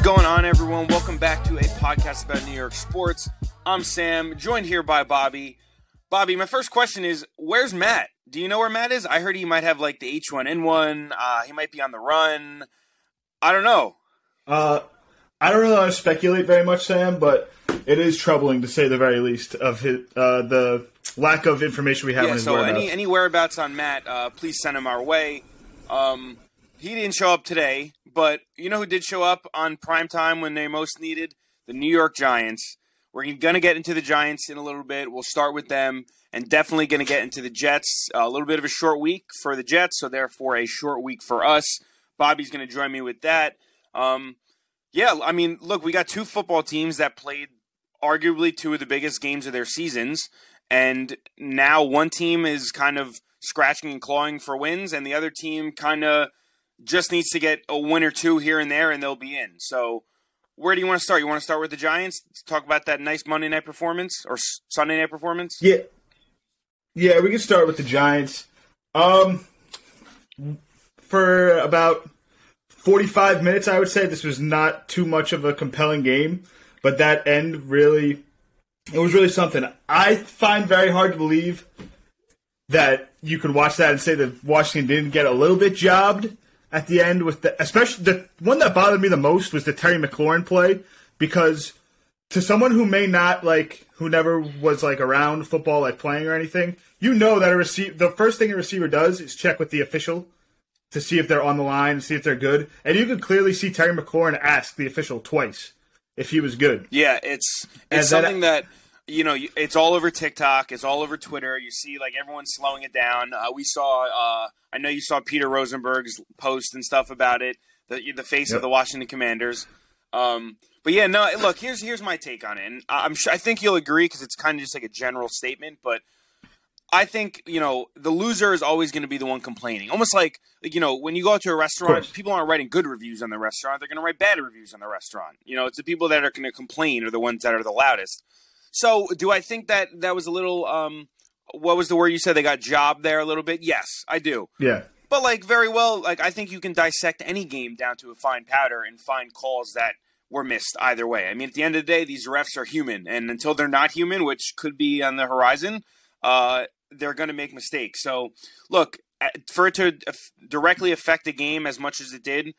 Is going on, everyone? Welcome back to a podcast about New York sports. I'm Sam, joined here by Bobby. Bobby, my first question is Where's Matt? Do you know where Matt is? I heard he might have like the H1N1. Uh, he might be on the run. I don't know. Uh, I don't really want to speculate very much, Sam, but it is troubling to say the very least of his, uh, the lack of information we have Yeah, so any, any whereabouts on Matt, uh, please send him our way. Um, he didn't show up today, but you know who did show up on prime time when they most needed? The New York Giants. We're going to get into the Giants in a little bit. We'll start with them and definitely going to get into the Jets. a little bit of a short week for the Jets, so therefore a short week for us. Bobby's going to join me with that. Um, yeah, I mean, look, we got two football teams that played arguably two of the biggest games of their seasons, and now one team is kind of scratching and clawing for wins, and the other team kind of just needs to get a win or two here and there, and they'll be in. So, where do you want to start? You want to start with the Giants? Let's talk about that nice Monday night performance or Sunday night performance? Yeah, yeah, we can start with the Giants. Um, for about forty-five minutes, I would say this was not too much of a compelling game, but that end really, it was really something. I find very hard to believe that you could watch that and say that Washington didn't get a little bit jobbed at the end with the, especially the one that bothered me the most was the Terry McLaurin play because to someone who may not like who never was like around football like playing or anything you know that a receiver the first thing a receiver does is check with the official to see if they're on the line and see if they're good. And you could clearly see terry mclaurin ask the official twice if he was good. Yeah, it's it's then- something that you know it's all over TikTok, it's all over Twitter. You see like everyone's slowing it down. Uh, we saw, uh, I know you saw Peter Rosenberg's post and stuff about it. The the face Yep. of the Washington Commanders. Um, but yeah, no. Look, here's here's my take on it, and I'm sure I think you'll agree because it's kind of just like a general statement, but. I think you know the loser is always going to be the one complaining. Almost like, like you know when you go out to a restaurant, people aren't writing good reviews on the restaurant; they're going to write bad reviews on the restaurant. You know, it's the people that are going to complain are the ones that are the loudest. So, do I think that that was a little? Um, what was the word you said? They got job there a little bit. Yes, I do. yeah But like very well, like I think you can dissect any game down to a fine powder and find calls that were missed either way. I mean, at the end of the day, these refs are human, and until they're not human, which could be on the horizon, uh, they're going to make mistakes. So, look, uh, for it to directly affect the game as much as it did,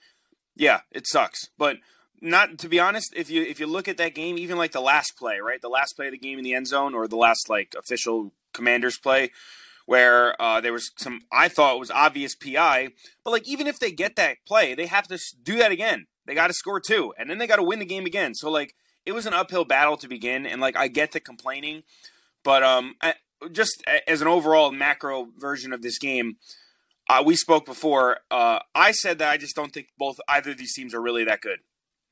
yeah, it sucks. But not to be honest, if you if you look at that game, even like the last play, right, the last play of the game in the end zone, or the last like official Commanders play, where uh, there was some I thought was obvious PI, but like even if they get that play, they have to do that again. They got to score two, and then they got to win the game again. So like it was an uphill battle to begin, and like I get the complaining, but um, I, just as an overall macro version of this game, uh, we spoke before. Uh, I said that I just don't think both either of these teams are really that good.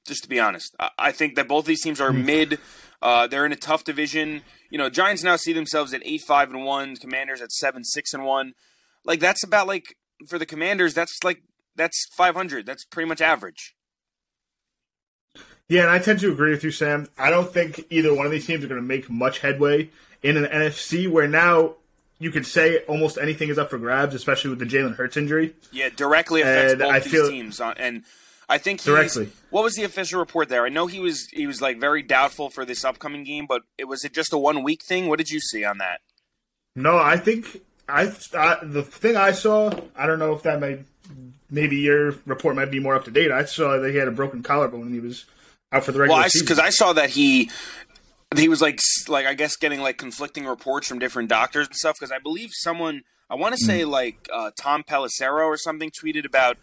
Just to be honest, I, I think that both these teams are mid. Uh, they're in a tough division. You know, Giants now see themselves at eight five and one. Commanders at seven six and one. Like that's about like for the Commanders. That's like that's five hundred. That's pretty much average. Yeah, and I tend to agree with you, Sam. I don't think either one of these teams are going to make much headway in an NFC where now you could say almost anything is up for grabs, especially with the Jalen Hurts injury. Yeah, directly affects And both I these feel- teams. Uh, and I think he's, Directly. What was the official report there? I know he was he was like very doubtful for this upcoming game, but it was it just a one week thing? What did you see on that? No, I think I, I the thing I saw. I don't know if that might maybe your report might be more up to date. I saw that he had a broken collarbone and he was out for the regular Well, season. because I, saw that he he was like like I guess getting like conflicting reports from different doctors and stuff. Because I believe someone I want to say like uh, Tom Pelissero or something tweeted about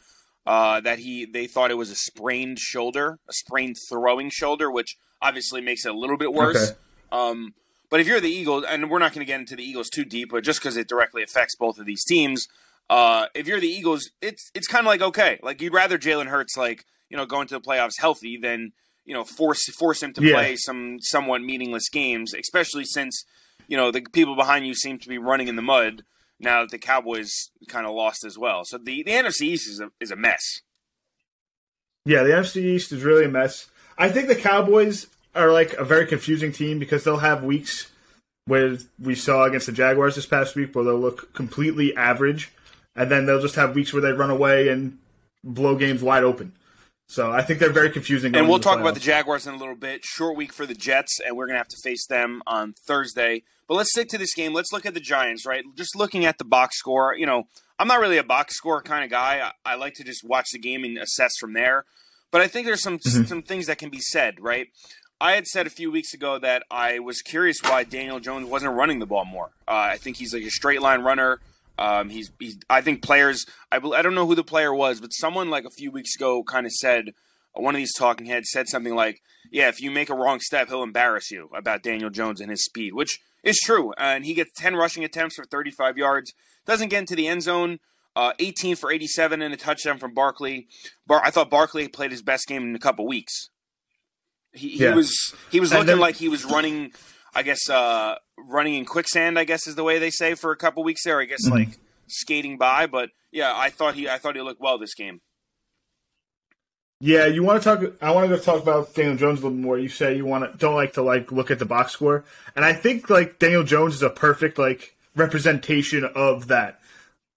uh, that he they thought it was a sprained shoulder, a sprained throwing shoulder, which obviously makes it a little bit worse. Okay. Um, but if you're the Eagles, and we're not going to get into the Eagles too deep, but just because it directly affects both of these teams, uh, if you're the Eagles, it's it's kind of like okay, like you'd rather Jalen Hurts like you know go into the playoffs healthy than you know force force him to Yeah. play some somewhat meaningless games, especially since you know the people behind you seem to be running in the mud now that the Cowboys kind of lost as well. So the the NFC East is a is a mess. Yeah, the NFC East is really a mess. I think the Cowboys are like a very confusing team because they'll have weeks where we saw against the Jaguars this past week where they'll look completely average, and then they'll just have weeks where they run away and blow games wide open. So I think they're very confusing. And we'll talk about the Jaguars in a little bit. Short week for the Jets, and we're going to have to face them on Thursday. But let's stick to this game. Let's look at the Giants, right? Just looking at the box score, you know, I'm not really a box score kind of guy. I, I like to just watch the game and assess from there. But I think there's some mm-hmm. some things that can be said, right? I had said a few weeks ago that I was curious why Daniel Jones wasn't running the ball more. Uh, I think he's like a straight line runner. Um, he's, he's, I think players, I, I don't know who the player was, but someone like a few weeks ago kind of said, uh, one of these talking heads said something like, yeah, if you make a wrong step, he'll embarrass you about Daniel Jones and his speed, which is true. And he gets 10 rushing attempts for 35 yards, doesn't get into the end zone. Uh, 18 for 87 and a touchdown from Barkley. Bar- I thought Barkley played his best game in a couple weeks. He, he yeah. was he was looking then, like he was running I guess uh, running in quicksand. I guess is the way they say for a couple weeks there. I guess mm-hmm. like skating by, but yeah, I thought he I thought he looked well this game. Yeah, you want to talk? I wanted to talk about Daniel Jones a little more. You say you want to don't like to like look at the box score, and I think like Daniel Jones is a perfect like representation of that.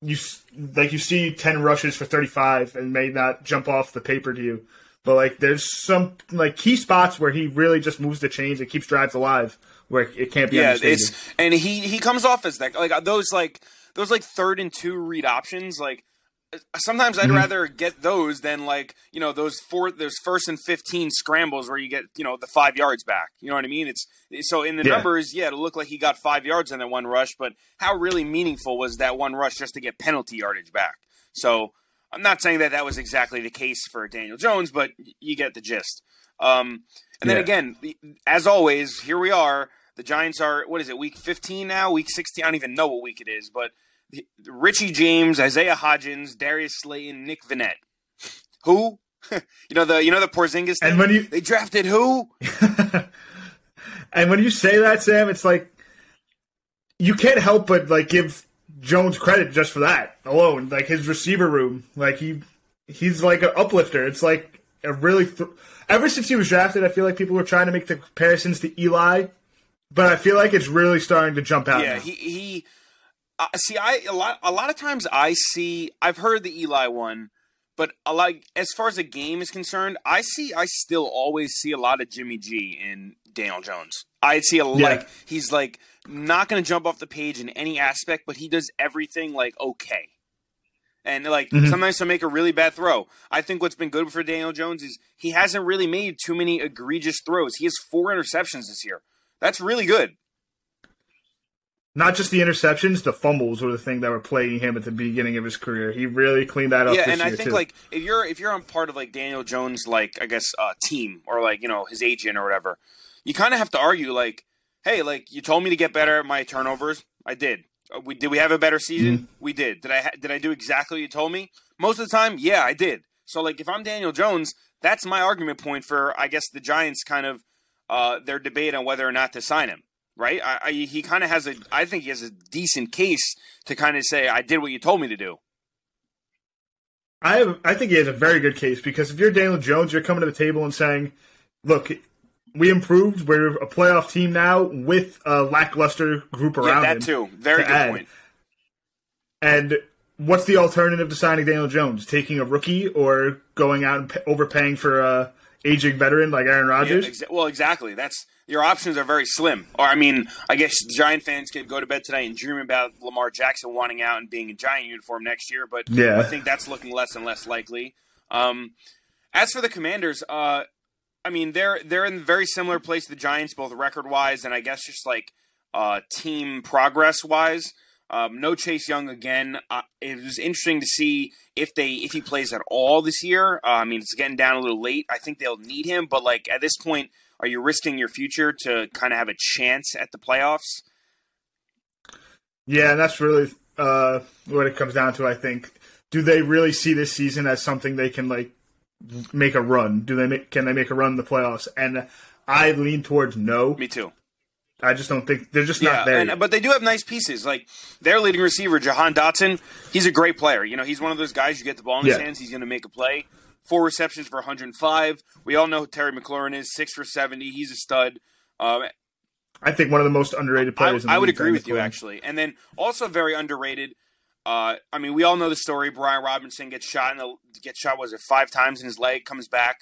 You like you see ten rushes for thirty five and may not jump off the paper to you, but like there's some like key spots where he really just moves the chains and keeps drives alive where it can't be. Yeah, it's and he he comes off as that like those like those like third and two read options like sometimes I'd mm-hmm. rather get those than like you know those four those first and fifteen scrambles where you get you know the five yards back. You know what I mean? It's so in the yeah. numbers, yeah, it looked like he got five yards in that one rush, but how really meaningful was that one rush just to get penalty yardage back? So I'm not saying that that was exactly the case for Daniel Jones, but you get the gist. Um, and then yeah. again, as always, here we are. The Giants are what is it? Week 15 now? Week 16? I don't even know what week it is, but Richie James, Isaiah Hodgins, Darius Slayton, Nick Vannett. Who? you know the you know the Porzingis thing? And when you they drafted who? and when you say that, Sam, it's like you can't help but like give Jones credit just for that alone. Like his receiver room, like he he's like an uplifter. It's like a really th- ever since he was drafted, I feel like people were trying to make the comparisons to Eli but I feel like it's really starting to jump out. Yeah, now. he he. Uh, see, I a lot a lot of times I see I've heard the Eli one, but like as far as the game is concerned, I see I still always see a lot of Jimmy G in Daniel Jones. I see a yeah. like he's like not going to jump off the page in any aspect, but he does everything like okay. And like mm-hmm. sometimes he'll make a really bad throw. I think what's been good for Daniel Jones is he hasn't really made too many egregious throws. He has four interceptions this year. That's really good. Not just the interceptions, the fumbles were the thing that were plaguing him at the beginning of his career. He really cleaned that up. Yeah, and I think too. like if you're if you're on part of like Daniel Jones, like I guess uh, team or like you know his agent or whatever, you kind of have to argue like, hey, like you told me to get better at my turnovers, I did. Uh, we did we have a better season? Mm-hmm. We did. Did I ha- did I do exactly what you told me? Most of the time, yeah, I did. So like if I'm Daniel Jones, that's my argument point for I guess the Giants kind of uh, their debate on whether or not to sign him. Right? I, I, he kind of has a. I think he has a decent case to kind of say, "I did what you told me to do." I have, I think he has a very good case because if you're Daniel Jones, you're coming to the table and saying, "Look, we improved. We're a playoff team now with a lackluster group around yeah, that too. Very to good add. point. And what's the alternative to signing Daniel Jones? Taking a rookie or going out and overpaying for a aging veteran like Aaron Rodgers. Yeah, exa- well, exactly. That's your options are very slim. Or I mean, I guess Giant fans could go to bed tonight and dream about Lamar Jackson wanting out and being in Giant uniform next year, but yeah. I think that's looking less and less likely. Um, as for the Commanders, uh, I mean they're they're in a very similar place to the Giants, both record wise and I guess just like uh, team progress wise. Um, no Chase Young again. Uh, it was interesting to see if they if he plays at all this year. Uh, I mean, it's getting down a little late. I think they'll need him, but like at this point, are you risking your future to kind of have a chance at the playoffs? Yeah, and that's really uh, what it comes down to. I think. Do they really see this season as something they can like make a run? Do they make, can they make a run in the playoffs? And I lean towards no. Me too. I just don't think they're just yeah, not there. And, but they do have nice pieces. Like their leading receiver, Jahan Dotson, he's a great player. You know, he's one of those guys you get the ball in his hands, he's going to make a play. Four receptions for 105. We all know who Terry McLaurin is, six for 70. He's a stud. Um, I think one of the most underrated players. I, I would agree with you, actually. And then also very underrated. Uh, I mean, we all know the story. Brian Robinson gets shot in the gets shot was it five times in his leg, comes back.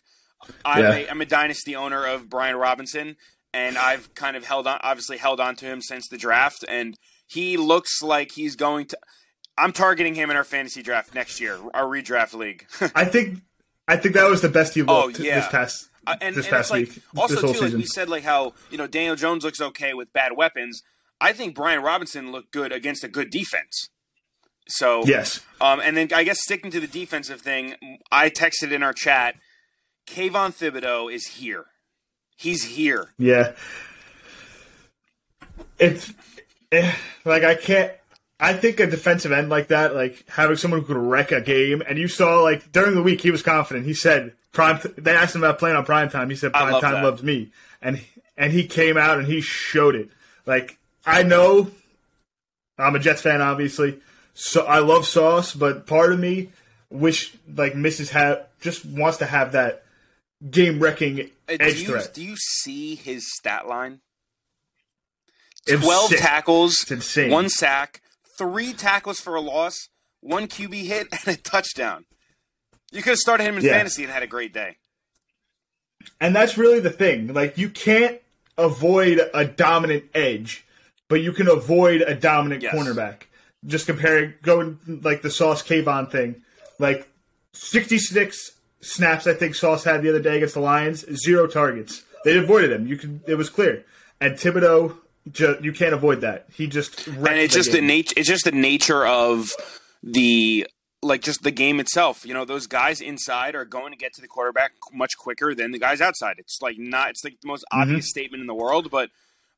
I'm, Yeah. a, I'm a dynasty owner of Brian Robinson, and I've kind of held on, obviously held on to him since the draft, and he looks like he's going to. I'm targeting him in our fantasy draft next year, our redraft league. I think I think that was the best he Oh, looked yeah. this past Uh, and, this and past like week. also too, like we said, like how you know Daniel Jones looks okay with bad weapons. I think Brian Robinson looked good against a good defense. So yes. um, and then I guess sticking to the defensive thing, I texted in our chat, Kayvon Thibodeaux is here. He's here. Yeah. It's eh, like I can't. I think a defensive end like that, like having someone who could wreck a game, and you saw like during the week he was confident. He said prime. They asked him about playing on prime time. He said prime love time that. loves me, and and he came out and he showed it. Like I know, I'm a Jets fan, obviously. So I love Sauce, but part of me wish like misses have just wants to have that game wrecking Uh, edge do, you, threat. do you see his stat line? It's 12 sick. tackles, one sack, three tackles for a loss, one QB hit, and a touchdown. You could have started him in Yeah. fantasy and had a great day. And that's really the thing. Like you can't avoid a dominant edge, but you can avoid a dominant Yes. cornerback. Just comparing going like the Sauce Kayvon thing. Like sixty six snaps I think Sauce had the other day against the Lions, zero targets. They avoided him. You can it was clear. And Thibodeaux ju- you can't avoid that. He just and it's just the nature. It's just the nature of the like just the game itself. You know, those guys inside are going to get to the quarterback much quicker than the guys outside. It's like not. It's like the most Mm-hmm. obvious statement in the world, but.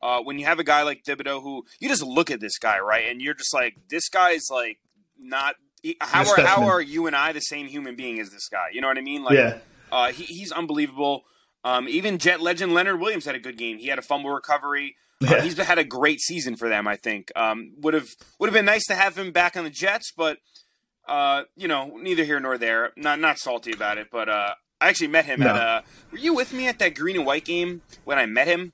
Uh, when you have a guy like Thibodeaux, who you just look at this guy, right, and you're just like, this guy's like not. How are how are you and I the same human being as this guy? You know what I mean? Like, Yeah. uh, he, he's unbelievable. Um, even Jet legend Leonard Williams had a good game. He had a fumble recovery. Uh, he's had a great season for them. I think um, would have would have been nice to have him back on the Jets, but uh, you know, neither here nor there. Not not salty about it, but uh, I actually met him No. at. Uh, were you with me at that green and white game when I met him?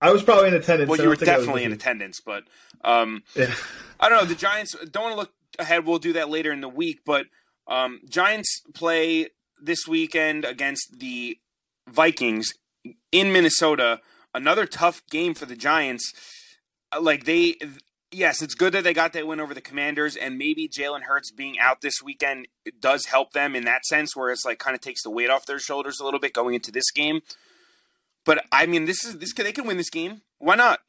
I was probably in attendance. Well, you were don't think I was definitely in attendance, but um, Yeah. I don't know. The Giants don't want to look ahead. We'll do that later in the week. But um, Giants play this weekend against the Vikings in Minnesota. Another tough game for the Giants. Uh, Like they, yes, it's good that they got that win over the Commanders, and maybe Jalen Hurts being out this weekend does help them in that sense, where it's like kind of takes the weight off their shoulders a little bit going into this game. But I mean, this is this they can win this game. Why not?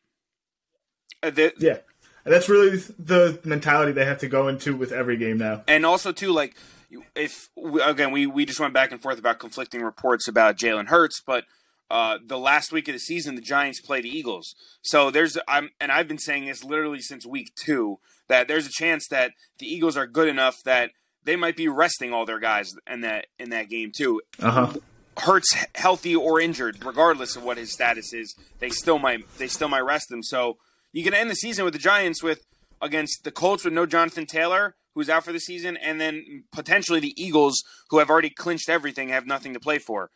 Uh, the, Yeah. And that's really the mentality they have to go into with every game now. and also too like if again we we just went back and forth about conflicting reports about Jalen Hurts, but uh, the last week of the season the Giants play the Eagles, so there's I'm and I've been saying this literally since week two that there's a chance that the Eagles are good enough that they might be resting all their guys in that in that game too. Uh huh. Hurts healthy or injured, regardless of what his status is, they still might they still might rest him. So you can end the season with the Giants with against the Colts with no Jonathan Taylor, who's out for the season, and then potentially the Eagles, who have already clinched everything, have nothing to play for.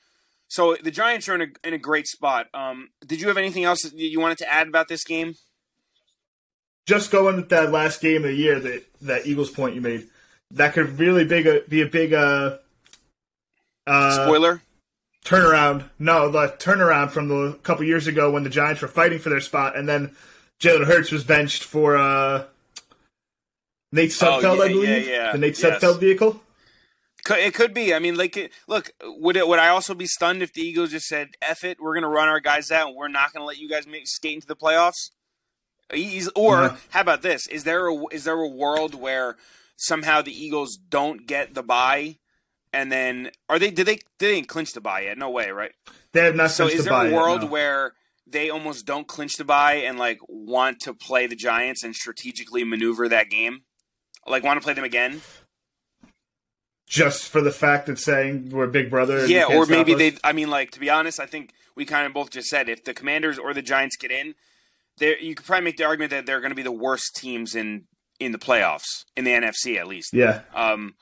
So the Giants are in a in a great spot. Um, did you have anything else that you wanted to add about this game? Just going with that last game of the year, that that Eagles point you made, that could really big a, be a big uh, uh, Spoiler. turnaround. No, the turnaround from the couple years ago when the Giants were fighting for their spot, and then Jalen Hurts was benched for uh, Nate Oh, yeah, I believe, yeah, yeah. the Nate Yes. Sudfeld vehicle. It could be. I mean, like, look, would it? Would I also be stunned if the Eagles just said, "F it, we're going to run our guys out, and we're not going to let you guys make, skate into the playoffs"? He's, or how about this? Is there a, is there a world where somehow the Eagles don't get the bye, and then are they? Did they? They didn't clinch the bye yet? No way, right? They have not So is the there a yet, world no. where they almost don't clinch the bye and like want to play the Giants and strategically maneuver that game? Like want to play them again? just for the fact that saying we're Big Brother? and Yeah, or maybe they. I mean, like to be honest, I think we kind of both just said if the Commanders or the Giants get in, there you could probably make the argument that they're going to be the worst teams in in the playoffs in the NFC at least. Yeah, Um,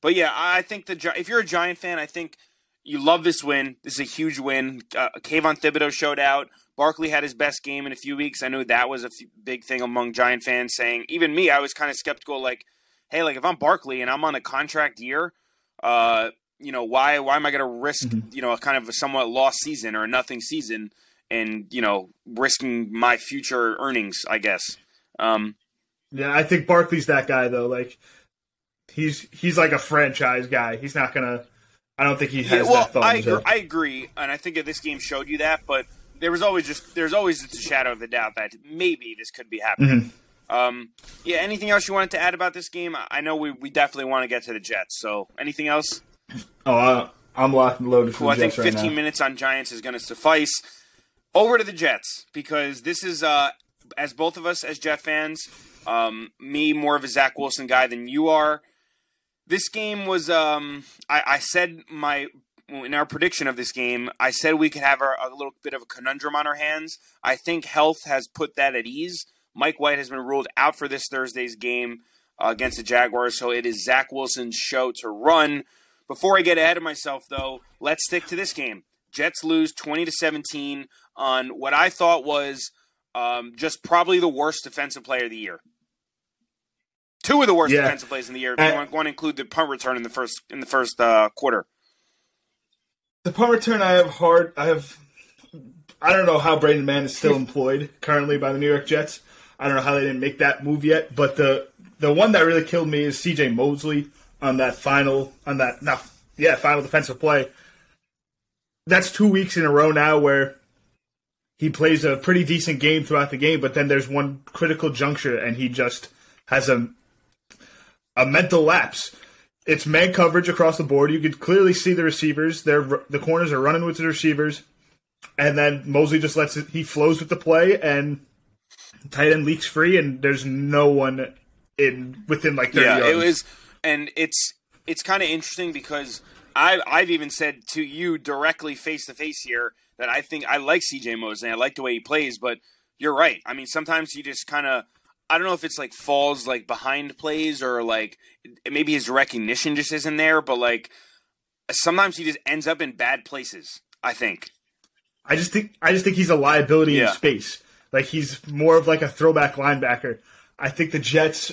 but yeah, I think the Gi- if you're a Giant fan, I think you love this win. This is a huge win. Uh, Kayvon Thibodeaux showed out. Barkley had his best game in a few weeks. I know that was a f- big thing among Giant fans saying, even me, I was kind of skeptical. Like, hey, like if I'm Barkley and I'm on a contract year, uh, you know, why why am I going to risk, mm-hmm. you know, a kind of a somewhat lost season or a nothing season and, you know, risking my future earnings, I guess. Um, yeah, I think Barkley's that guy though. Like he's he's like a franchise guy. He's not going to I don't think he has yeah, well, that I agree, I agree, and I think that this game showed you that, but there was always just there's always just a shadow of the doubt that maybe this could be happening. Mm-hmm. Um, yeah. Anything else you wanted to add about this game? I know we, we definitely want to get to the Jets. So anything else? Oh, uh, I'm locked and loaded. Cool. I think 15 right minutes on Giants is going to suffice. Over to the Jets because this is uh, as both of us as Jet fans. Um, me more of a Zach Wilson guy than you are. This game was. Um, I, I said my in our prediction of this game, I said we could have a, a, little bit of a conundrum on our hands. I think health has put that at ease. Mike White has been ruled out for this Thursday's game uh, against the Jaguars, so it is Zach Wilson's show to run. Before I get ahead of myself, though, let's stick to this game. Jets lose 20 to 17 on what I thought was um, just probably the worst defensive player of the year. Two of the worst yeah. defensive plays in the year. If you want, want to include the punt return in the first in the first uh, quarter. The punt return, I have hard. I have. I don't know how Braden Mann is still employed currently by the New York Jets. I don't know how they didn't make that move yet, but the the one that really killed me is C.J. Mosley on that final on that no yeah final defensive play. That's two weeks in a row now where he plays a pretty decent game throughout the game, but then there's one critical juncture and he just has a a mental lapse. It's man coverage across the board. You could clearly see the receivers. They're the corners are running with the receivers, and then Mosley just lets it. He flows with the play, and tight end leaks free, and there's no one in within like 30 yeah, yards. it was, and it's it's kind of interesting because I I've even said to you directly face to face here that I think I like C.J. Mosley. I like the way he plays, but you're right. I mean, sometimes he just kind of I don't know if it's like falls like behind plays or like maybe his recognition just isn't there, but like sometimes he just ends up in bad places. I think. I just think I just think he's a liability yeah. in space. Like he's more of like a throwback linebacker. I think the Jets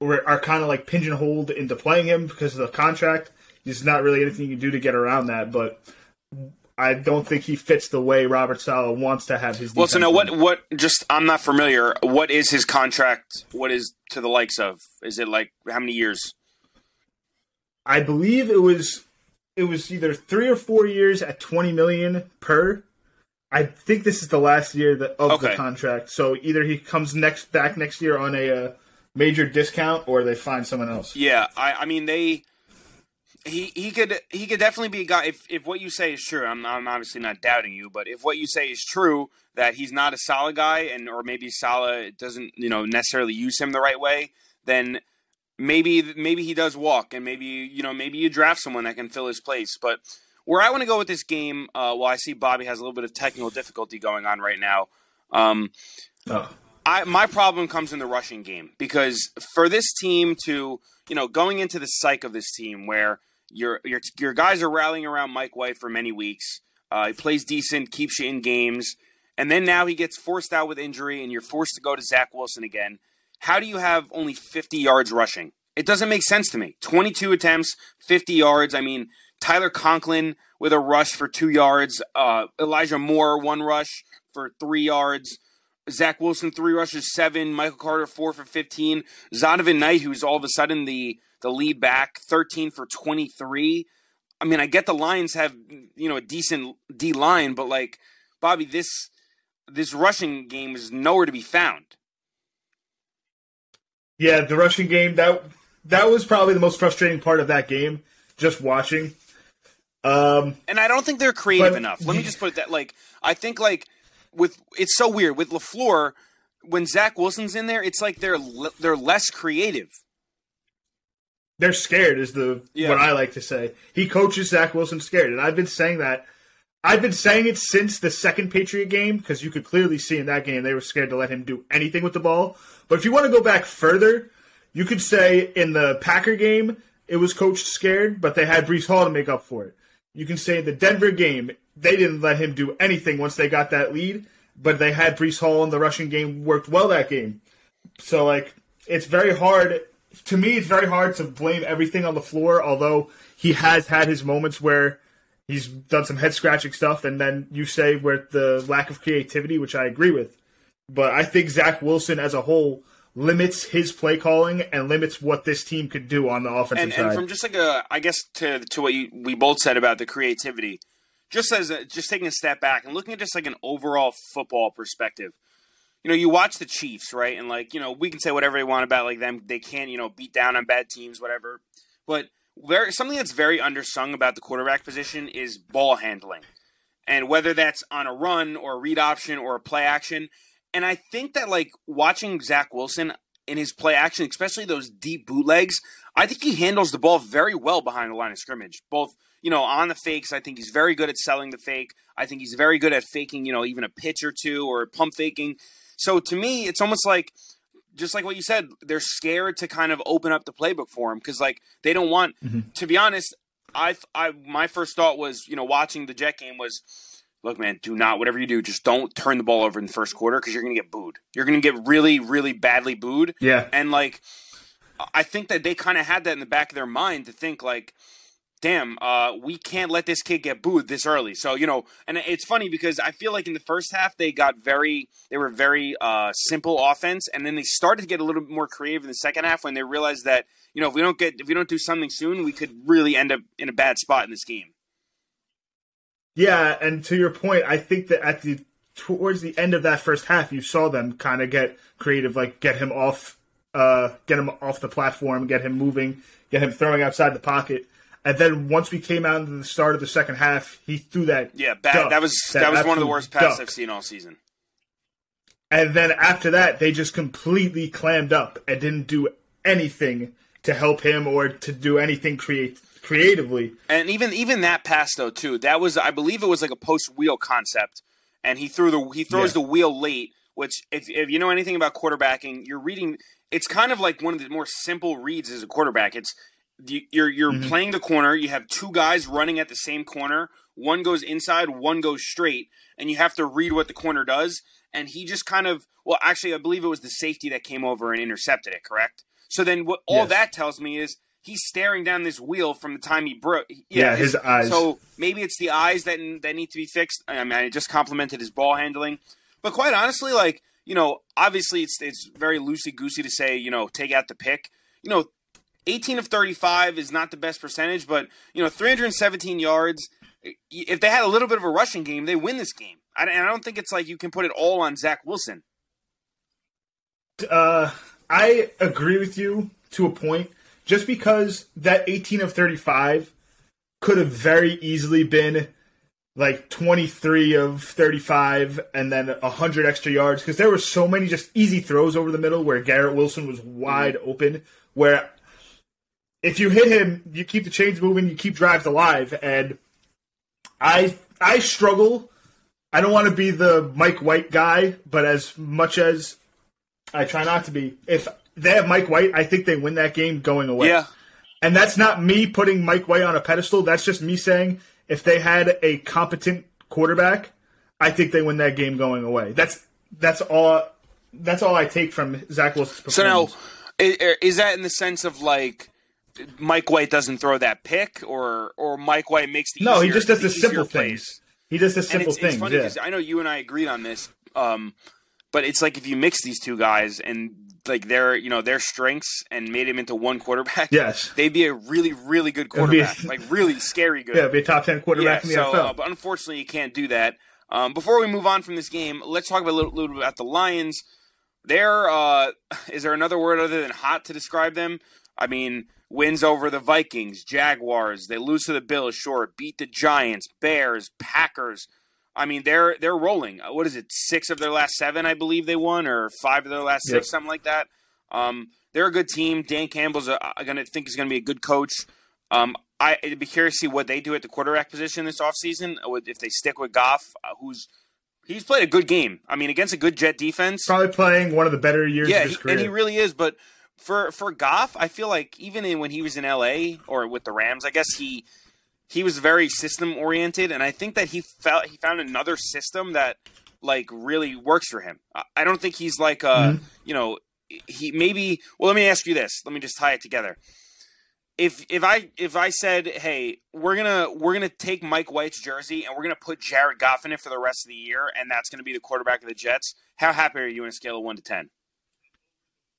were, are kind of like pigeonholed into playing him because of the contract. There's not really anything you can do to get around that, but I don't think he fits the way Robert Saleh wants to have his. Well, so now what? What? Just I'm not familiar. What is his contract? What is to the likes of? Is it like how many years? I believe it was it was either three or four years at twenty million per. I think this is the last year that, of okay. the contract. So either he comes next back next year on a uh, major discount, or they find someone else. Yeah, I, I mean they. He, he could he could definitely be a guy if, if what you say is true. I'm I'm obviously not doubting you, but if what you say is true that he's not a solid guy and or maybe Saleh doesn't you know necessarily use him the right way, then maybe maybe he does walk and maybe you know maybe you draft someone that can fill his place. But where I want to go with this game, uh, well, I see Bobby has a little bit of technical difficulty going on right now. Um, oh. I, my problem comes in the rushing game because for this team to, you know, going into the psyche of this team where your your your guys are rallying around Mike White for many weeks, uh, he plays decent, keeps you in games, and then now he gets forced out with injury, and you're forced to go to Zach Wilson again. How do you have only 50 yards rushing? It doesn't make sense to me. 22 attempts, 50 yards. I mean, Tyler Conklin with a rush for two yards. Uh, Elijah Moore one rush for three yards. Zach Wilson three rushes seven. Michael Carter four for fifteen. Zonovan Knight, who's all of a sudden the the lead back, thirteen for twenty three. I mean, I get the Lions have you know a decent D line, but like Bobby, this this rushing game is nowhere to be found. Yeah, the rushing game that that was probably the most frustrating part of that game. Just watching um, and I don't think they're creative but, enough. Let me just put it that like I think like with it's so weird with LaFleur when Zach Wilson's in there, it's like they're they're less creative. They're scared, is the yeah. what I like to say. He coaches Zach Wilson scared, and I've been saying that. I've been saying it since the second Patriot game because you could clearly see in that game they were scared to let him do anything with the ball. But if you want to go back further, you could say in the Packer game it was coached scared, but they had Breece Hall to make up for it. you can say the Denver game, they didn't let him do anything once they got that lead, but they had Breece Hall in the rushing game worked well that game. So like it's very hard to me it's very hard to blame everything on LaFleur, although he has had his moments where he's done some head scratching stuff and then you say where the lack of creativity, which I agree with. But I think Zach Wilson as a whole limits his play calling and limits what this team could do on the offensive and, side. and from just like a, I guess to to what you, we both said about the creativity, just as a, just taking a step back and looking at just like an overall football perspective. You know, you watch the Chiefs, right? And like, you know, we can say whatever they want about like them. They can't, you know, beat down on bad teams, whatever. But very something that's very undersung about the quarterback position is ball handling, and whether that's on a run or a read option or a play action. And I think that like watching Zach Wilson in his play action, especially those deep bootlegs, I think he handles the ball very well behind the line of scrimmage. Both, you know, on the fakes, I think he's very good at selling the fake. I think he's very good at faking, you know, even a pitch or two or pump faking. So to me, it's almost like just like what you said, they're scared to kind of open up the playbook for him because like they don't want. Mm-hmm. To be honest, I, I my first thought was you know watching the Jet game was look, man, do not whatever you do, just don't turn the ball over in the first quarter because you're going to get booed. You're going to get really, really badly booed. Yeah. And like, I think that they kind of had that in the back of their mind to think like, damn, uh, we can't let this kid get booed this early. So you know, and it's funny because I feel like in the first half they got very, they were very uh, simple offense, and then they started to get a little bit more creative in the second half when they realized that you know if we don't get if we don't do something soon, we could really end up in a bad spot in this game. Yeah, and to your point, I think that at the towards the end of that first half, you saw them kind of get creative, like get him off, uh, get him off the platform, get him moving, get him throwing outside the pocket. And then once we came out into the start of the second half, he threw that. Yeah, bad, duck, that was that, was one of the worst passes. I've seen all season. And then after that, they just completely clammed up and didn't do anything to help him or to do anything create creatively. And even even that pass though too, that was I believe it was like a post wheel concept, and he threw the he throws Yeah. the wheel late. Which if if you know anything about quarterbacking, you're reading. It's kind of like one of the more simple reads as a quarterback. It's you're you're Mm-hmm. playing the corner. You have two guys running at the same corner. One goes inside, one goes straight, and you have to read what the corner does. And he just kind of well, actually, I believe it was the safety that came over and intercepted it. Correct. So then, what all Yes. that tells me is he's staring down this wheel from the time he broke. Yeah, his eyes. So maybe it's the eyes that that need to be fixed. I mean, I just complimented his ball handling, but quite honestly, like you know, obviously it's it's very loosey goosey to say you know take out the pick. You know, 18 of 35 is not the best percentage, but you know, 317 yards. If they had a little bit of a rushing game, they win this game. I, and I don't think it's like you can put it all on Zach Wilson. Uh, I agree with you to a point. Just because that 18 of 35 could have very easily been like 23 of 35 and then 100 extra yards because there were so many just easy throws over the middle where Garrett Wilson was wide open. Where if you hit him, you keep the chains moving, you keep drives alive. And I I struggle. I don't want to be the Mike White guy, but as much as I try not to be. If they have Mike White, I think they win that game going away. Yeah, And that's not me putting Mike White on a pedestal. That's just me saying if they had a competent quarterback, I think they win that game going away. That's that's all. That's all I take from Zach Wilson's performance. So now, is that in the sense of like Mike White doesn't throw that pick, or or Mike White makes the no, he just does the easier simple plays? things. He does the simple it's, things. it's funny yeah. I know you and I agreed on this, um, but it's like if you mix these two guys and like their you know their strengths and made him into one quarterback, Yes. they'd be a really really good quarterback, like really scary good. Yeah, be a top ten quarterback in the so, NFL. uh, but unfortunately, you can't do that. Um, before we move on from this game, let's talk about a little, little bit about the Lions. There, uh, is there another word other than hot to describe them? I mean, wins over the Vikings, Jaguars. They lose to the Bills, sure. Beat the Giants, Bears, Packers. I mean, they're they're rolling. Uh, What is it? Six of their last seven, I believe they won, or five of their last Yep. six, something like that. Um, they're a good team. Dan Campbell's gonna think is going to be a good coach. Um, I, I'd be curious to see what they do at the quarterback position this offseason, uh, if they stick with Goff, uh, who's he's played a good game. I mean, against a good Jet defense. Probably playing one of the better years Yeah, of his career. and he really is. But for for Goff, I feel like even in, when he was in LA or with the Rams, I guess he he was very system oriented, and I think that he felt he found another system that like really works for him. I don't think he's like a mm-hmm. you know he maybe. Well, let me ask you this. Let me just tie it together. If if I if I said, hey, we're gonna we're gonna take Mike White's jersey and we're gonna put Jared Goff in it for the rest of the year, and that's gonna be the quarterback of the Jets, how happy are you on a scale of one to ten?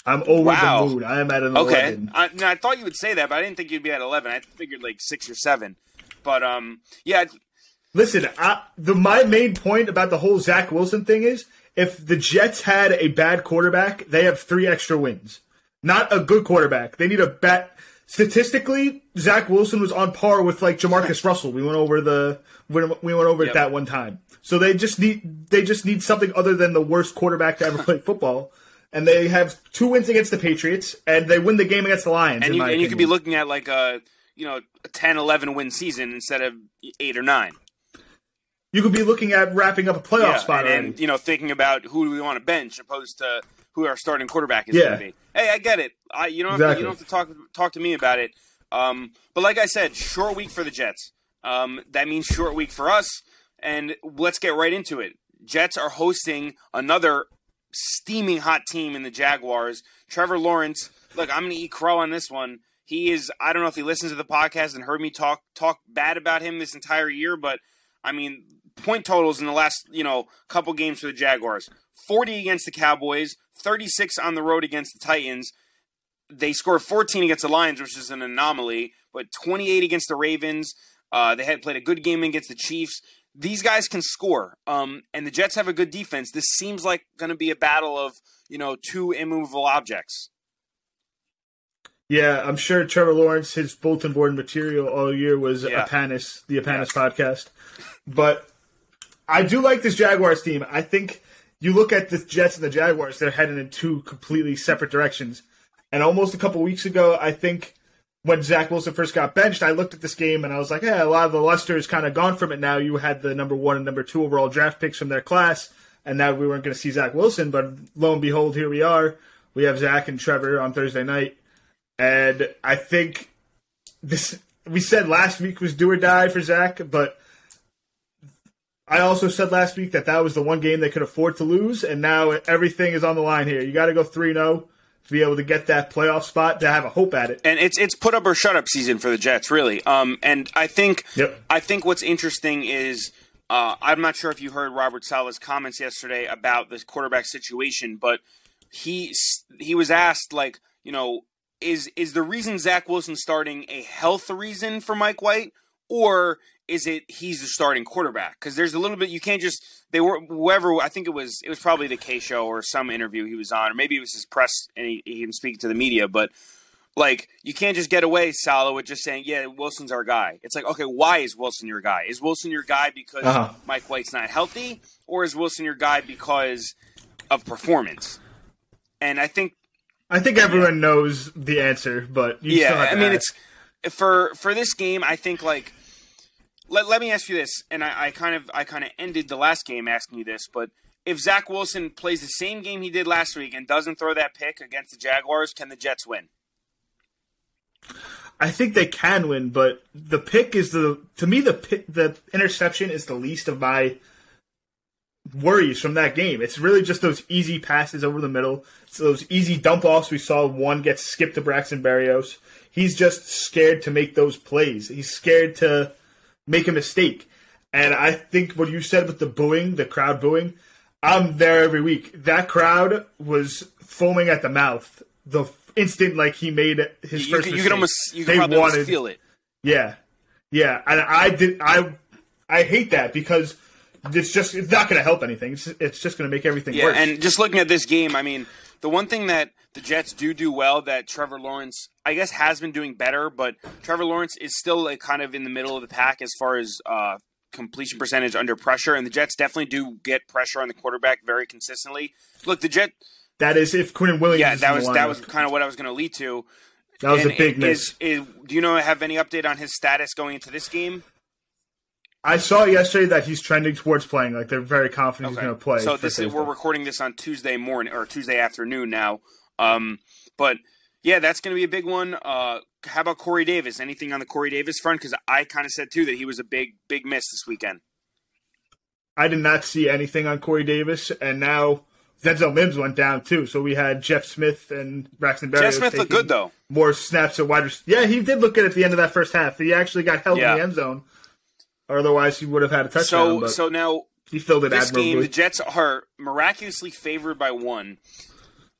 I'm always wow. in the mood. I am at an okay. 11. I, I thought you would say that, but I didn't think you'd be at 11. I figured like six or seven. But um, yeah. Listen, I, the my main point about the whole Zach Wilson thing is if the Jets had a bad quarterback, they have three extra wins. Not a good quarterback. They need a bad. Statistically, Zach Wilson was on par with like Jamarcus Russell. We went over the we went over yep. it that one time. So they just need they just need something other than the worst quarterback to ever play football. And they have two wins against the Patriots, and they win the game against the Lions. And, you, and you, could be looking at like a you know a 10, 11 win season instead of eight or nine you could be looking at wrapping up a playoff yeah, spot and, and, you know thinking about who do we want to bench opposed to who our starting quarterback is yeah. going to be. Hey, I get it. I, you don't have exactly. to, you don't have to talk talk to me about it. Um, but like I said, short week for the Jets. Um, that means short week for us. And let's get right into it. Jets are hosting another steaming hot team in the Jaguars. Trevor Lawrence. Look, I'm going to eat crow on this one. He is. I don't know if he listens to the podcast and heard me talk talk bad about him this entire year, but I mean, point totals in the last, you know, couple games for the Jaguars. 40 against the Cowboys, 36 on the road against the Titans. They scored 14 against the Lions, which is an anomaly, but 28 against the Ravens. Uh, they had played a good game against the Chiefs. These guys can score, um, and the Jets have a good defense. This seems like going to be a battle of you know two immovable objects. Yeah, I'm sure Trevor Lawrence, his bulletin board material all year was yeah. Apanis, the Apanis yeah. podcast. But I do like this Jaguars team. I think you look at the Jets and the Jaguars; they're heading in two completely separate directions. And almost a couple weeks ago, I think when Zach Wilson first got benched, I looked at this game and I was like, "Yeah, a lot of the luster is kind of gone from it now." You had the number one and number two overall draft picks from their class, and now we weren't going to see Zach Wilson. But lo and behold, here we are. We have Zach and Trevor on Thursday night, and I think this. We said last week was do or die for Zach, but I also said last week that that was the one game they could afford to lose, and now everything is on the line here. You got to go 3 0 to be able to get that playoff spot to have a hope at it. And it's it's put up or shut up season for the Jets, really. Um, and I think yep. I think what's interesting is uh, I'm not sure if you heard Robert Saleh's comments yesterday about this quarterback situation, but he he was asked like, you know, is is the reason Zach Wilson starting a health reason for Mike White, or is it he's the starting quarterback? Because there's a little bit you can't just they were whoever I think it was it was probably the K show or some interview he was on or maybe it was his press and he, he was speaking to the media, but like you can't just get away Saleh with just saying yeah Wilson's our guy. It's like okay why is Wilson your guy? Is Wilson your guy because uh-huh. Mike White's not healthy or is Wilson your guy because of performance? And I think I think everyone yeah. knows the answer, but yeah, I mean ask. it's for for this game. I think like let, let me ask you this, and I, I kind of I kind of ended the last game asking you this, but if Zach Wilson plays the same game he did last week and doesn't throw that pick against the Jaguars, can the Jets win? I think they can win, but the pick is the to me the the interception is the least of my worries from that game. It's really just those easy passes over the middle. It's those easy dump offs. We saw one get skipped to Braxton Berrios. He's just scared to make those plays. He's scared to make a mistake. And I think what you said with the booing, the crowd booing, I'm there every week. That crowd was foaming at the mouth the instant like he made his you, first. You, you can almost you can probably wanted, feel it. Yeah, yeah, and I did. I I hate that because it's just it's not going to help anything. It's, it's just going to make everything yeah, worse. and just looking at this game, I mean, the one thing that the Jets do do well that Trevor Lawrence, I guess, has been doing better, but Trevor Lawrence is still like kind of in the middle of the pack as far as uh, completion percentage under pressure, and the Jets definitely do get pressure on the quarterback very consistently. Look, the Jet. That is if Quinn Williams. Yeah, that was that was kind of what I was going to lead to. That was and a big miss. Is, is, do you know have any update on his status going into this game? I saw yesterday that he's trending towards playing. Like they're very confident okay. he's going to play. So this is, we're recording this on Tuesday morning or Tuesday afternoon now. Um, but Yeah, that's going to be a big one. Uh, how about Corey Davis? Anything on the Corey Davis front? Because I kind of said too that he was a big, big miss this weekend. I did not see anything on Corey Davis, and now Denzel Mims went down too. So we had Jeff Smith and Braxton Berrios. Jeff Smith looked good though. More snaps at wide receiver. Yeah, he did look good at the end of that first half. He actually got held Yeah. in the end zone, otherwise he would have had a touchdown. So, so now he filled it this admirably. game, the Jets are miraculously favored by one.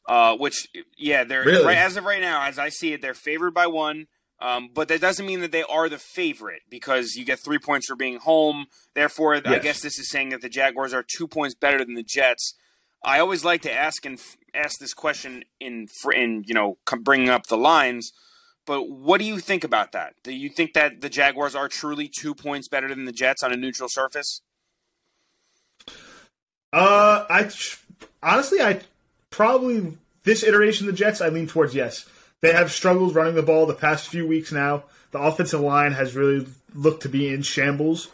Uh, which, yeah, they're Really? right as of right now, as I see it, they're favored by one. Um, but that doesn't mean that they are the favorite because you get three points for being home. Therefore, I guess this is saying that the Jaguars are two points better than the Jets. I always like to ask and f- ask this question in fr- in you know bringing up the lines. But what do you think about that? Do you think that the Jaguars are truly two points better than the Jets on a neutral surface? Uh, I honestly, I probably this iteration of the Jets, I lean towards yes. They have struggled running the ball the past few weeks now. The offensive line has really looked to be in shambles,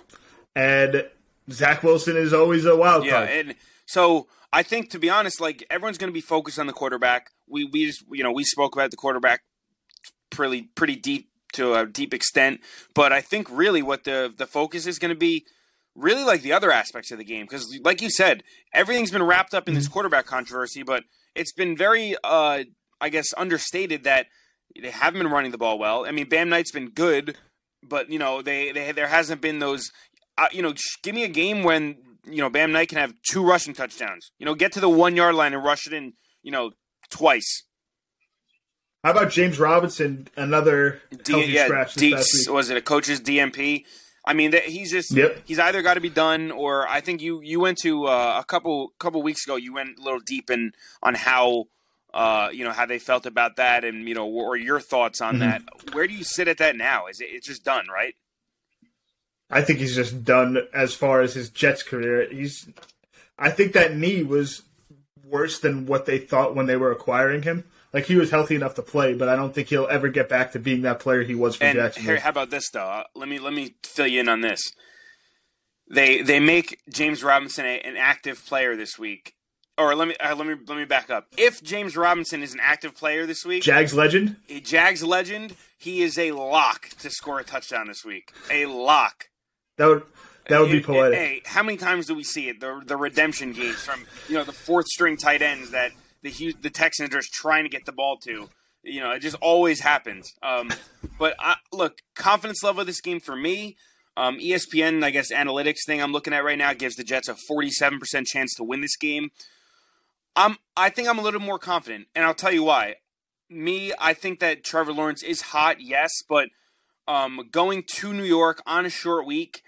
and Zach Wilson is always a wild card. Yeah, and so I think to be honest, like everyone's going to be focused on the quarterback. We we just you know we spoke about the quarterback pretty pretty deep to a deep extent, but I think really what the the focus is going to be really like the other aspects of the game because like you said, everything's been wrapped up in this quarterback controversy, but it's been very uh I guess understated that they haven't been running the ball well. I mean, Bam Knight's been good, but you know they they there hasn't been those uh, you know, sh- give me a game when you know Bam Knight can have two rushing touchdowns. You know, get to the one yard line and rush it in. You know, twice. How about James Robinson? Another D- healthy yeah, scratch D- was it a coach's DNP? I mean, he's just Yep. he's either got to be done or I think you you went to uh, a couple couple weeks ago. You went a little deep in on how. Uh, you know how they felt about that, and you know, or your thoughts on Mhm. that. Where do you sit at that now? Is it it's just done, right? I think he's just done as far as his Jets career. He's. I think that knee was worse than what they thought when they were acquiring him. Like he was healthy enough to play, but I don't think he'll ever get back to being that player he was for And Jacksonville. here, how about this though? Uh, let me let me fill you in on this. They they make James Robinson a, an active player this week, or let me uh, let me let me back up. If James Robinson is an active player this week, Jags legend. a Jags legend, he is a lock to score a touchdown this week. A lock. That would that would be poetic. Hey, how many times do we see it? The the redemption games from you know the fourth string tight ends that the the Texans are trying to get the ball to. You know, it just always happens. Um, but I, look, confidence level of this game for me. Um, ESPN, I guess, analytics thing I'm looking at right now gives the Jets a 47% chance to win this game. I'm, I think I'm a little more confident, and I'll tell you why. Me, I think that Trevor Lawrence is hot, yes, but um, going to New York on a short week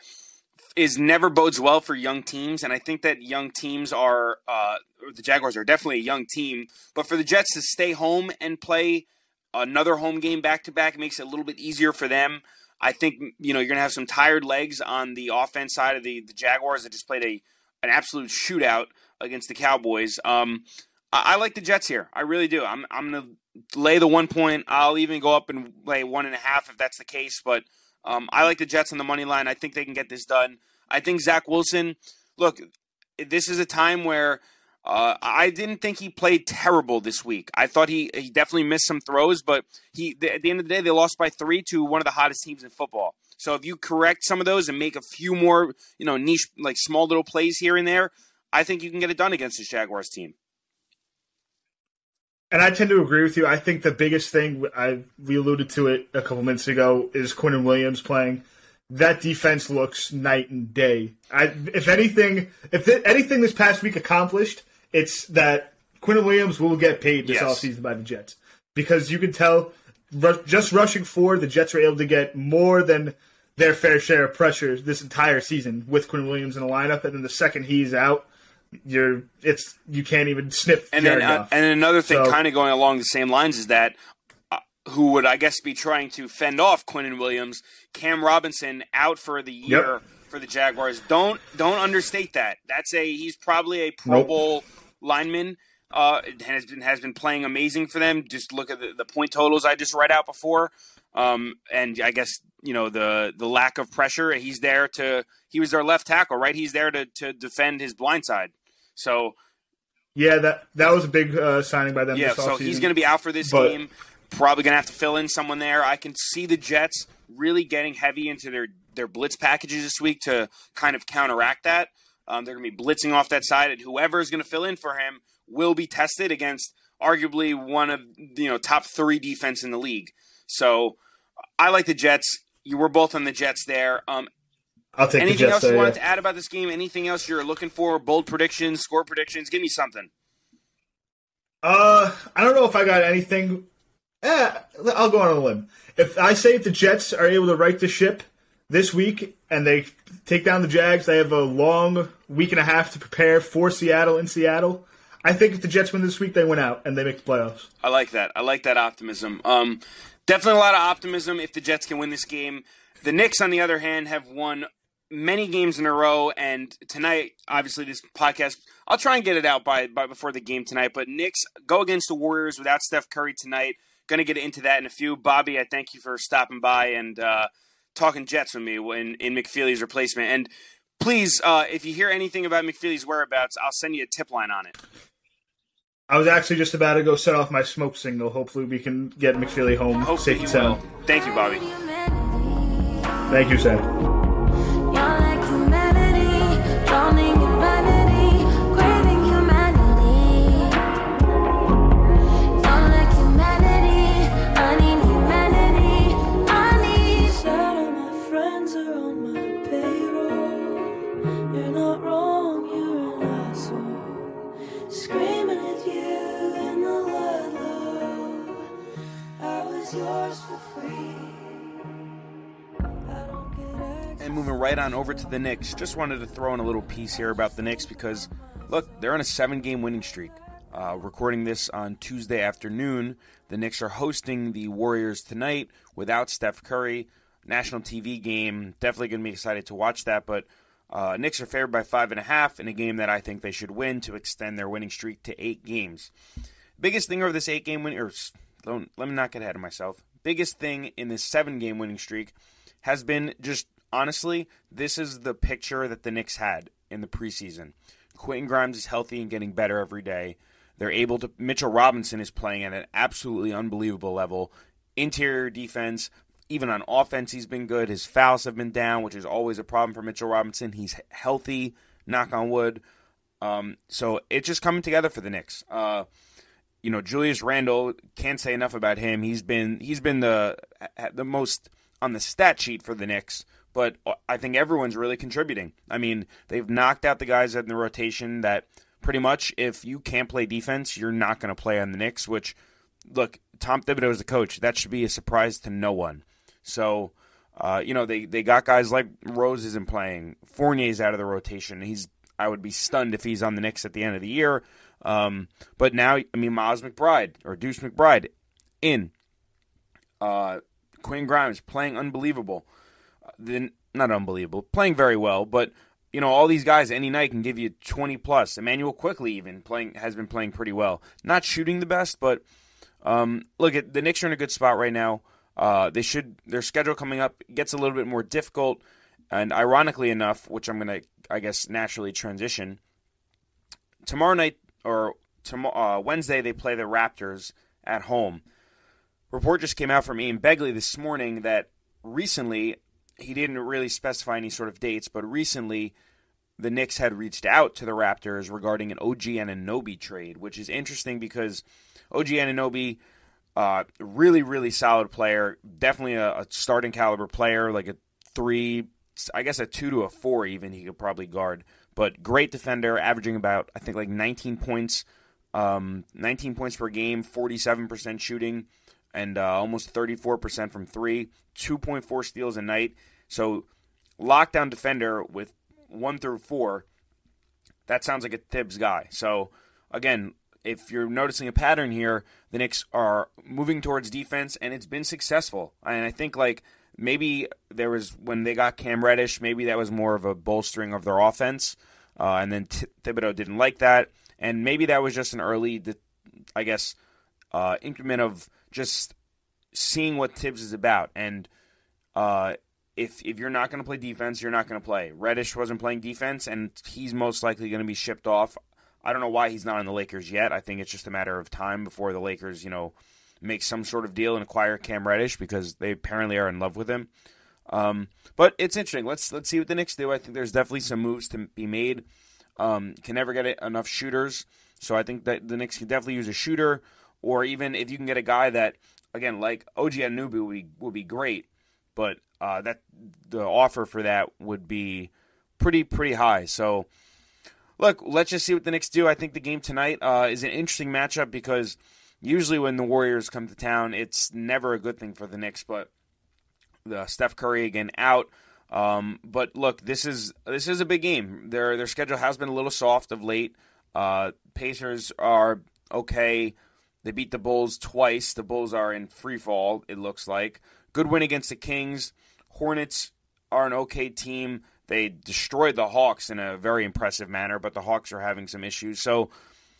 is never bodes well for young teams, and I think that young teams are uh, the Jaguars are definitely a young team, but for the Jets to stay home and play another home game back to back makes it a little bit easier for them. I think you know you're gonna have some tired legs on the offense side of the, the Jaguars that just played a an absolute shootout against the Cowboys. Um, I, I like the Jets here. I really do. I'm I'm gonna lay the one point. I'll even go up and lay one and a half if that's the case. But um, I like the Jets on the money line. I think they can get this done. I think Zach Wilson. Look, this is a time where uh, I didn't think he played terrible this week. I thought he he definitely missed some throws, but he at the end of the day they lost by three to one of the hottest teams in football. So if you correct some of those and make a few more, you know, niche like small little plays here and there, I think you can get it done against this Jaguars team. And I tend to agree with you. I think the biggest thing I we alluded to it a couple minutes ago is Quinnen Williams playing. That defense looks night and day. I, if anything, if th- anything this past week accomplished, it's that Quinnen Williams will get paid this Yes. offseason by the Jets because you can tell ru- just rushing forward, the Jets were able to get more than their fair share of pressure this entire season with Quinnen Williams in the lineup, and then the second he's out, you're it's you can't even snip And then, uh, and another thing, So- kind of going along the same lines, is that uh, who would I guess be trying to fend off Quinnen Williams, Cam Robinson out for the year for the Jaguars. Don't don't understate that. That's a he's probably a Pro Nope. Bowl lineman. Uh, has been has been playing amazing for them. Just look at the, the point totals I just read out before, um, and I guess you know the the lack of pressure. He's there to he was their left tackle, right? He's there to to defend his blind side. So Yeah, that that was a big uh, signing by them. yeah, so he's going to be out for this But- game. probably going to have to fill in someone there. I can see the Jets really getting heavy into their their blitz packages this week to kind of counteract that. Um, they're going to be blitzing off that side, and whoever is going to fill in for him will be tested against arguably one of you know top three defense in the league. So I like the Jets. You were both on the Jets there. Um, I'll take anything else you wanted to add about this game? Anything else you're looking for? Bold predictions, score predictions? Give me something. Uh, I don't know if I got anything. Eh, I'll go on a limb. If I say if the Jets are able to right the ship this week and they take down the Jags, they have a long week and a half to prepare for Seattle in Seattle. I think if the Jets win this week, they win out and they make the playoffs. I like that. I like that optimism. Um, definitely a lot of optimism if the Jets can win this game. The Knicks, on the other hand, have won many games in a row, and tonight, obviously, this podcast, I'll try and get it out by, by before the game tonight. But Knicks go against the Warriors without Steph Curry tonight. Going to get into that in a few. Bobby, I thank you for stopping by and uh, talking Jets with me in, in McFeely's replacement. And please, uh, if you hear anything about McFeely's whereabouts, I'll send you a tip line on it. I was actually just about to go set off my smoke signal. Hopefully, we can get McFeely home Hopefully, safe and sound. Thank you, Bobby. Thank you, Sam. Over to the Knicks, just wanted to throw in a little piece here about the Knicks because, look, they're on a seven game winning streak. Uh, recording this on Tuesday afternoon, the Knicks are hosting the Warriors tonight without Steph Curry. National TV game. Definitely going to be excited to watch that, but uh, Knicks are favored by five and a half in a game that I think they should win to extend their winning streak to eight games. Biggest thing over this eight game win, or let me not get ahead of myself. Biggest thing in this seven game winning streak has been just honestly, this is the picture that the Knicks had in the preseason. Quentin Grimes is healthy and getting better every day. They're able to. Mitchell Robinson is playing at an absolutely unbelievable level. Interior defense, even on offense, he's been good. His fouls have been down, which is always a problem for Mitchell Robinson. He's healthy, knock on wood. Um, so it's just coming together for the Knicks. Uh, you know, Julius Randle can't say enough about him. He's been he's been the the most on the stat sheet for the Knicks, but I think everyone's really contributing. I mean, they've knocked out the guys in the rotation that pretty much if you can't play defense, you're not going to play on the Knicks. Which, look, Tom Thibodeau is the coach. That should be a surprise to no one. So. Uh, you know they, they got guys like Rose isn't playing, Fournier's out of the rotation. He's I would be stunned if he's on the Knicks at the end of the year. Um, but now, I mean, Miles McBride or Deuce McBride in. Uh, Quinn Grimes playing unbelievable. Not unbelievable, playing very well. But you know, all these guys any night can give you twenty plus. Immanuel Quickley even playing has been playing pretty well. Not shooting the best, but um, look at the Knicks are in a good spot right now. Uh, they should their schedule coming up gets a little bit more difficult, and ironically enough, which I'm gonna I guess naturally transition. Tomorrow night or tomorrow uh, Wednesday they play the Raptors at home. Report just came out from Ian Begley this morning that recently he didn't really specify any sort of dates, but recently the Knicks had reached out to the Raptors regarding an OG Anunoby trade, which is interesting because OG Anunoby, uh, really, really solid player, definitely a, a starting caliber player, like a three, I guess a two to a four even he could probably guard, but great defender, averaging about I think like 19 points, um, 19 points per game, 47% shooting, and uh, almost 34% from three, 2.4 steals a night. So lockdown defender with one through four. That sounds like a Thibs guy. So again, if you're noticing a pattern here, the Knicks are moving towards defense, and it's been successful. And I think like maybe there was when they got Cam Reddish, maybe that was more of a bolstering of their offense, uh, and then Th- Thibodeau didn't like that, and maybe that was just an early, I guess, uh, increment of just seeing what Thibs is about, and uh, if if you're not going to play defense, you're not going to play. Reddish wasn't playing defense, and he's most likely going to be shipped off. I don't know why he's not on the Lakers yet. I think it's just a matter of time before the Lakers, you know, make some sort of deal and acquire Cam Reddish because they apparently are in love with him. Um, but it's interesting. Let's let's see what the Knicks do. I think there's definitely some moves to be made. Um, can never get enough shooters, so I think that the Knicks can definitely use a shooter, or even if you can get a guy that, again, like OG Anunoby would be, would be great, but uh, that the offer for that would be pretty pretty high. So look, let's just see what the Knicks do. I think the game tonight uh, is an interesting matchup because usually when the Warriors come to town, it's never a good thing for the Knicks. But the Steph Curry again out. Um, but look, this is this is a big game. Their their schedule has been a little soft of late. Uh, Pacers are okay. They beat the Bulls twice. The Bulls are in free fall. It looks like good win against the Kings. Hornets are an okay team. They destroyed the Hawks in a very impressive manner, but the Hawks are having some issues. So,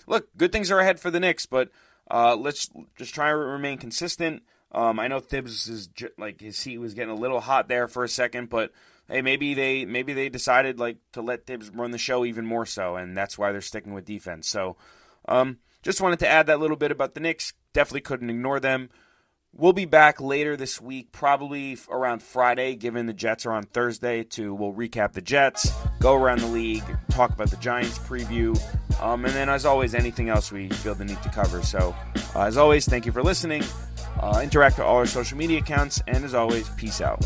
look, good things are ahead for the Knicks, but uh, let's just try to remain consistent. Um, I know Thibs is like his seat was getting a little hot there for a second, but hey, maybe they maybe they decided like to let Thibs run the show even more so, and that's why they're sticking with defense. So, um, just wanted to add that little bit about the Knicks. Definitely couldn't ignore them. We'll be back later this week, probably around Friday, given the Jets are on Thursday. To we'll recap the Jets, go around the league, talk about the Giants preview, um, and then as always, anything else we feel the need to cover. So, uh, as always, thank you for listening. Uh, interact with all our social media accounts, and as always, peace out.